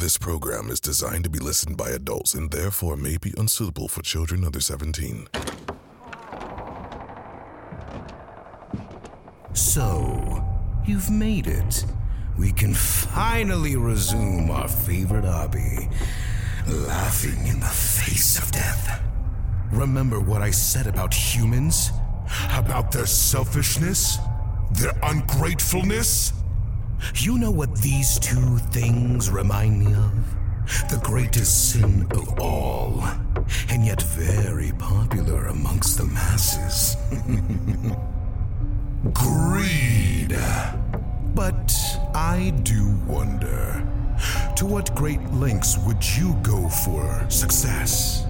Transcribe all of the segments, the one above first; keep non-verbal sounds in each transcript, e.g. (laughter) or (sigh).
This program is designed to be listened by adults and therefore may be unsuitable for children under 17. So, you've made it. We can finally resume our favorite hobby laughing in the face of death. Remember what I said about humans? About their selfishness? Their ungratefulness? You know what these two things remind me of? The greatest sin of all, and yet very popular amongst the masses. (laughs) Greed. But I do wonder to what great lengths would you go for success?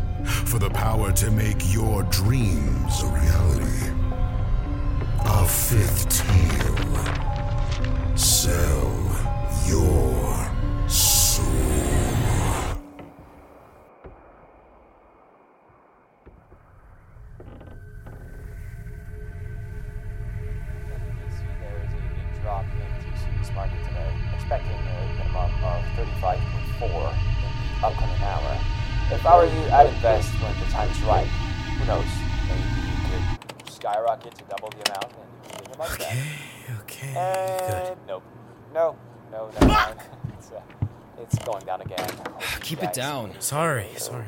For the power to make your dreams a reality? A fifth tale. Sell your soul. You can see there is a big drop in TC's market today, expecting a minimum of 35.4 in the upcoming hour. If I were you, I'd invest when the time is right. Who knows? Maybe you could skyrocket to double the amount and think about that. Okay, And nope. No, no, never mind. it's, uh, it's going down again. Keep it down. Sorry, sorry.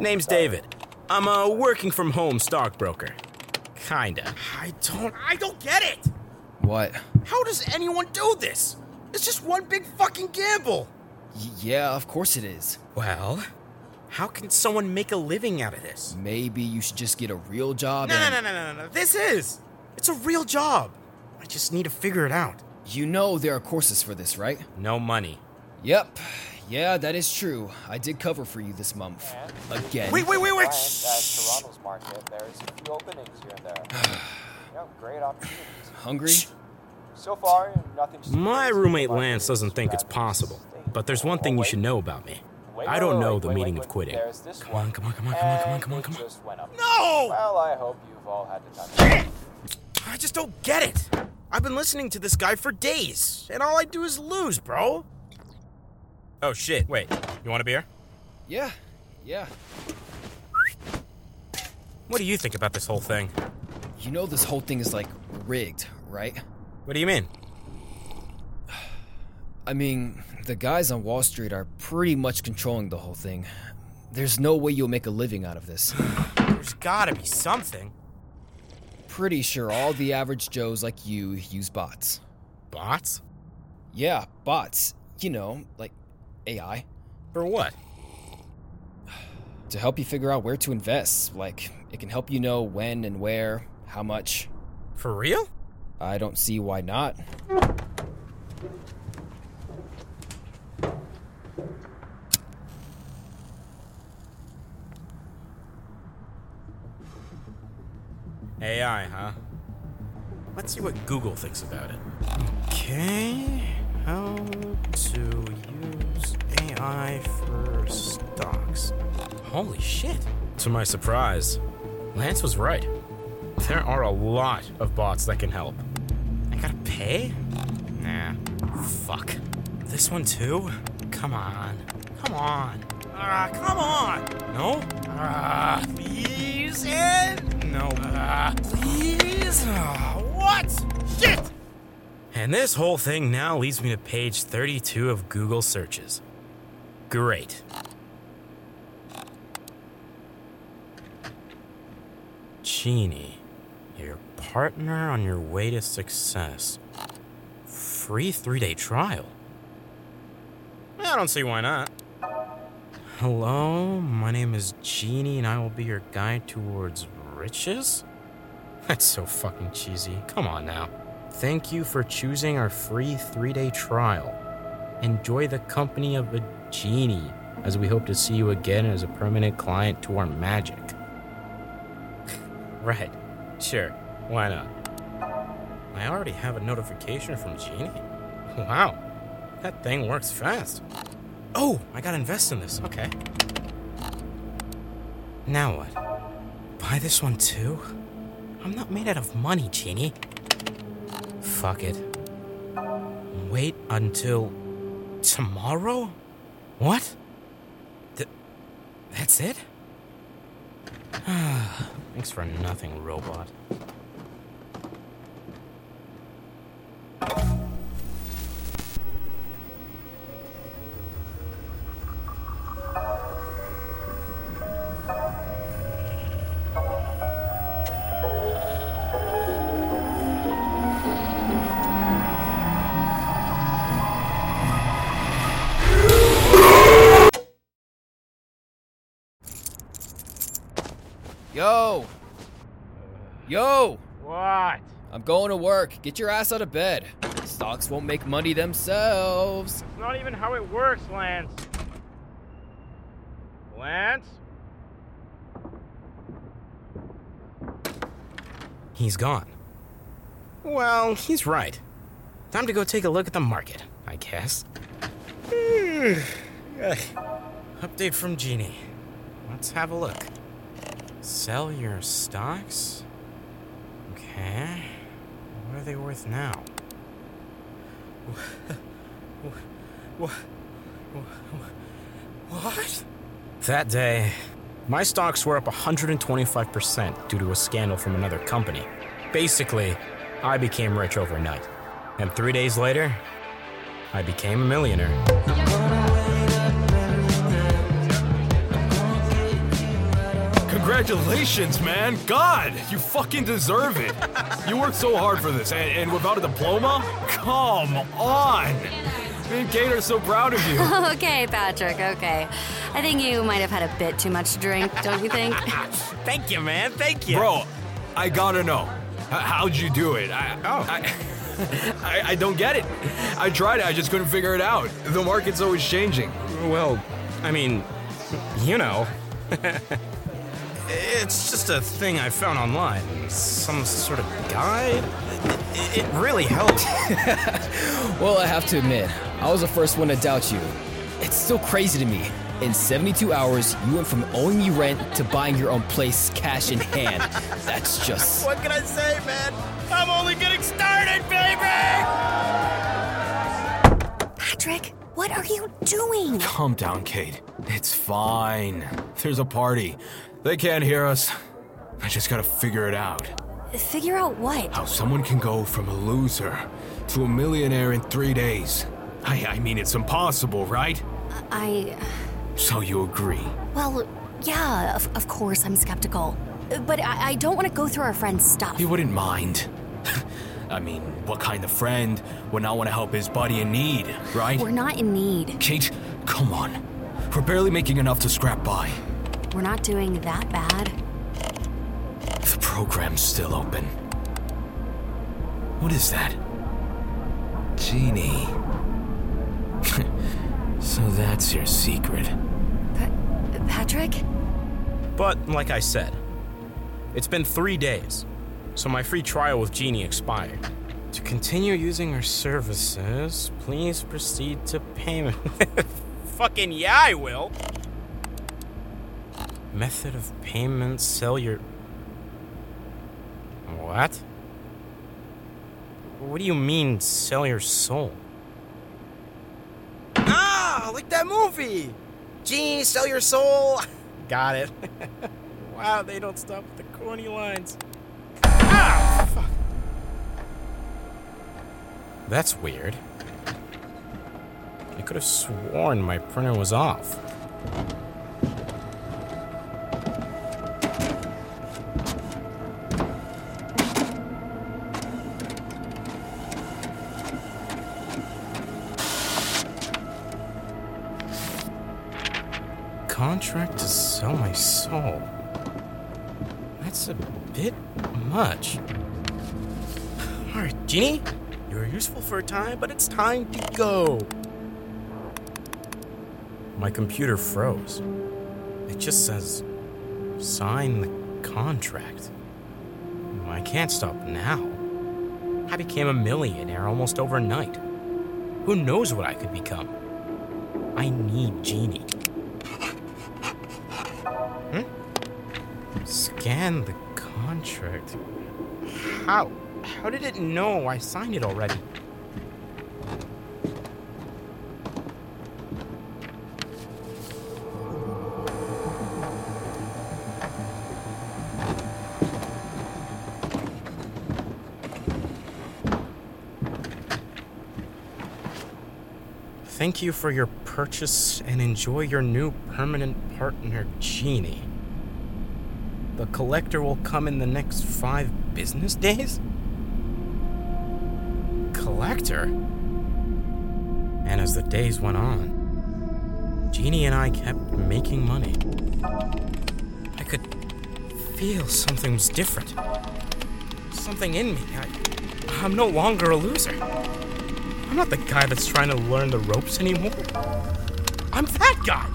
Name's sorry. David. I'm a working from home stockbroker. Kinda. I don't I don't get it. What? How does anyone do this? It's just one big fucking gamble. Y- yeah, of course it is. Well, how can someone make a living out of this? Maybe you should just get a real job No, no, no, no, no, no. This is. It's a real job. I just need to figure it out. you know there are courses for this, right? No money. Yep. Yeah, that is true. I did cover for you this month. Again. Wait, wait, wait, wait. Client at Shh. Toronto's market, there's a few openings here and there. (sighs) you know, great opportunities. Hungry? So far, nothing's too My roommate Lance doesn't think it's possible. But there's one thing you should know about me. I don't know the meaning of quitting. Come on, come on, come on, come on, come on, come on, come on. just went up. No! Well, I hope you've all had the time. I just don't get it. I've been listening to this guy for days, and all I do is lose, bro. Oh shit, wait. You want a beer? Yeah. Yeah. What do you think about this whole thing? You know this whole thing is like rigged, right? What do you mean? I mean, the guys on Wall Street are pretty much controlling the whole thing. There's no way you'll make a living out of this. (sighs) There's gotta be something. Pretty sure all the average Joes like you use bots. Bots? Yeah, bots. You know, like AI. For what? To help you figure out where to invest. Like, it can help you know when and where, how much. For real? I don't see why not. AI, huh? Let's see what Google thinks about it. Okay, how to use AI for stocks. Holy shit. To my surprise, Lance was right. There are a lot of bots that can help. I gotta pay? Nah. Fuck. This one too? Come on. Come on. Ah, come on. No? Ah, please. And no. Ah, please. Ah, what? Shit! And this whole thing now leads me to page 32 of Google searches. Great. Genie, your partner on your way to success. Free three day trial. I don't see why not. Hello, my name is Genie and I will be your guide towards riches? That's so fucking cheesy. Come on now. Thank you for choosing our free three day trial. Enjoy the company of a genie, as we hope to see you again as a permanent client to our magic. (laughs) right, sure, why not? I already have a notification from Genie. (laughs) Wow, that thing works fast. Oh, I gotta invest in this, okay. Now what? Buy this one too? I'm not made out of money, Genie. Fuck it. Wait until tomorrow? What? Th- that's it? (sighs) Thanks for nothing, robot. Yo! Yo! What? I'm going to work. Get your ass out of bed. Stocks won't make money themselves. It's not even how it works, Lance. Lance? He's gone. Well, he's right. Time to go take a look at the market, I guess. Hmm. Update from Genie. Let's have a look. Sell your stocks? Okay. What are they worth now? What? What? That day, my stocks were up 125% due to a scandal from another company. Basically, I became rich overnight. And three days later, I became a millionaire. Congratulations, man. God, you fucking deserve it. You worked so hard for this, and, and without a diploma? Come on. Me and Kate are so proud of you. (laughs) okay, Patrick, okay. I think you might have had a bit too much to drink, don't you think? (laughs) Thank you, man. Thank you. Bro, I gotta know. h- How'd you do it? I, Oh. I, (laughs) I, I don't get it. I tried it, I just couldn't figure it out. The market's always changing. Well, I mean, you know. It's just a thing I found online. Some sort of guide. It, it really helped. (laughs) Well, I have to admit, I was the first one to doubt you. It's still crazy to me. In 72 hours, you went from owing me rent to buying your own place cash in hand. (laughs) That's just. what can I say, man? I'm only getting started, baby! Patrick, what are you doing? Calm down, Kate. It's fine. There's a party. They can't hear us. I just gotta figure it out. Figure out what? How someone can go from a loser to a millionaire in three days. I, I mean, it's impossible, right? I. So you agree? Well, yeah, of, of course I'm skeptical. But I, I don't want to go through our friend's stuff. He wouldn't mind. (laughs) I mean, what kind of friend would not want to help his buddy in need, right? We're not in need. Kate, come on. We're barely making enough to scrap by. We're not doing that bad. The program's still open. What is that? Genie. (laughs) so that's your secret. Pa- Patrick? But, like I said, it's been three days, so my free trial with Genie expired. To continue using her services, please proceed to payment. (laughs) Fucking yeah, I will! Method of payment, sell your. What? What do you mean, sell your soul? Ah, like that movie! Genie, sell your soul! (laughs) Got it. (laughs) wow, they don't stop with the corny lines. Ah, fuck. That's weird. I could have sworn my printer was off. Soul. That's a bit much. Alright, Genie, you were useful for a time, but it's time to go. My computer froze. It just says, sign the contract. I can't stop now. I became a millionaire almost overnight. Who knows what I could become? I need Genie. Scan the contract. How? How did it know I signed it already? Thank you for your purchase and enjoy your new permanent partner, Genie. The collector will come in the next five business days? Collector? And as the days went on, Genie and I kept making money. I could feel something was different. Something in me. I, I'm no longer a loser. I'm not the guy that's trying to learn the ropes anymore. I'm that guy.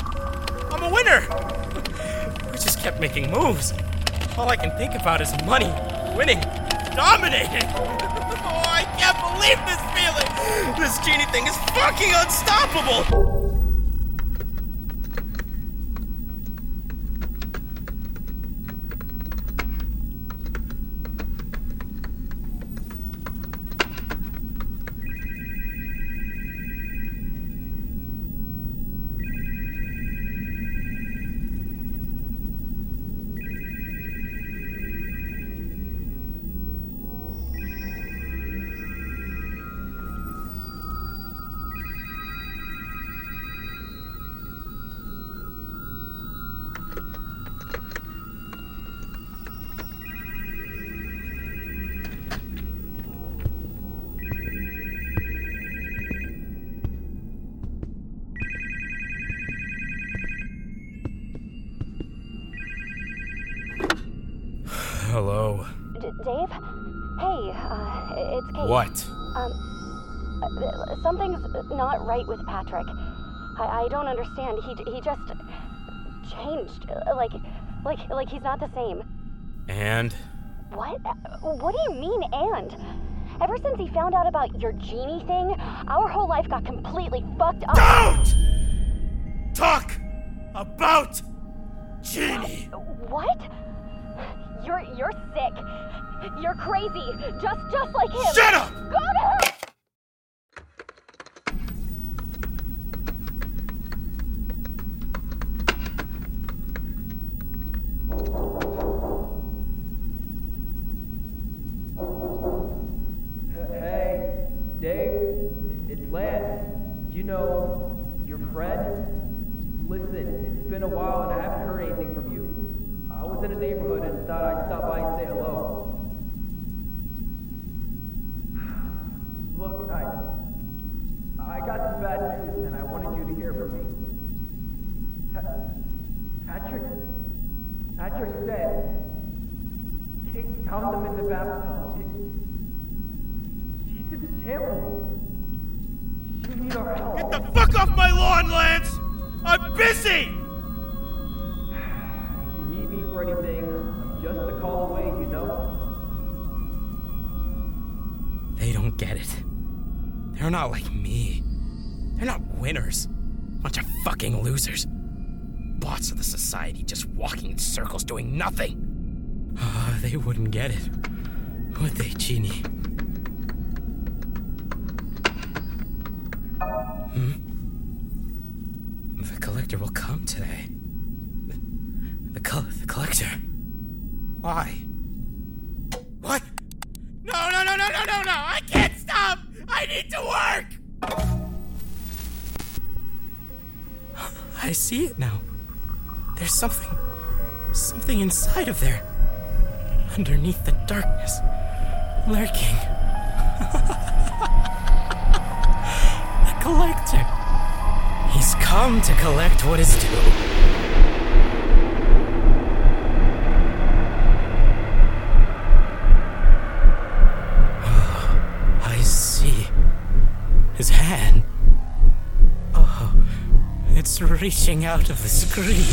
I'm a winner. (laughs) We just kept making moves. All I can think about is money, winning, dominating. (laughs) Oh, I can't believe this feeling. This genie thing is fucking unstoppable. Kate. What? Um, uh, something's not right with Patrick. I, I don't understand. He he just changed. Like, like, like he's not the same. And? What? What do you mean, and? Ever since he found out about your genie thing, our whole life got completely fucked up. Don't talk about Genie. What? You're you're sick. You're crazy. Just just like him. Shut up! Go to hell! And I wanted you to hear from me. Pa- Patrick, Patrick said, Kate found them in the bathtub. It- She's in shambles. She need our help. Get the fuck off my lawn, Lance! I'm busy! If you need me for anything, I'm just a call away, you know? They don't get it. They're not like me. They're not winners. Bunch of fucking losers. Bots of the society just walking in circles doing nothing. Ah, (sighs) they wouldn't get it. Would they, Genie? Hmm? The collector will come today. The, col- the collector. Why? I see it now. There's something. something inside of there. Underneath the darkness. Lurking. (laughs) the collector. He's come to collect what is due. Reaching out of the screen.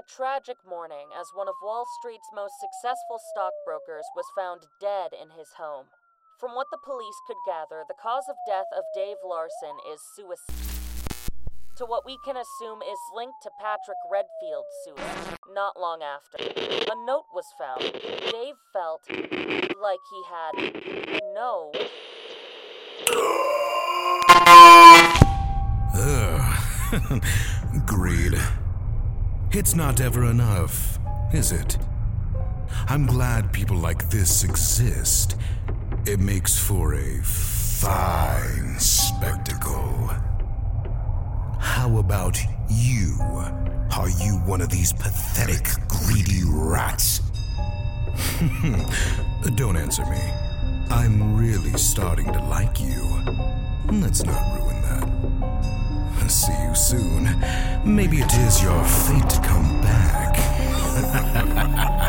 A tragic morning as one of Wall Street's most successful stockbrokers was found dead in his home. From what the police could gather, the cause of death of Dave Larson is suicide. To what we can assume is linked to Patrick Redfield's suicide. Not long after, a note was found. Dave felt like he had no (laughs) Ugh. (laughs) Greed. It's not ever enough, is it? I'm glad people like this exist. It makes for a fine spectacle. How about you? Are you one of these pathetic, greedy rats? (laughs) Don't answer me. I'm really starting to like you. Let's not ruin see you soon. Maybe it is your fate to come back. (laughs)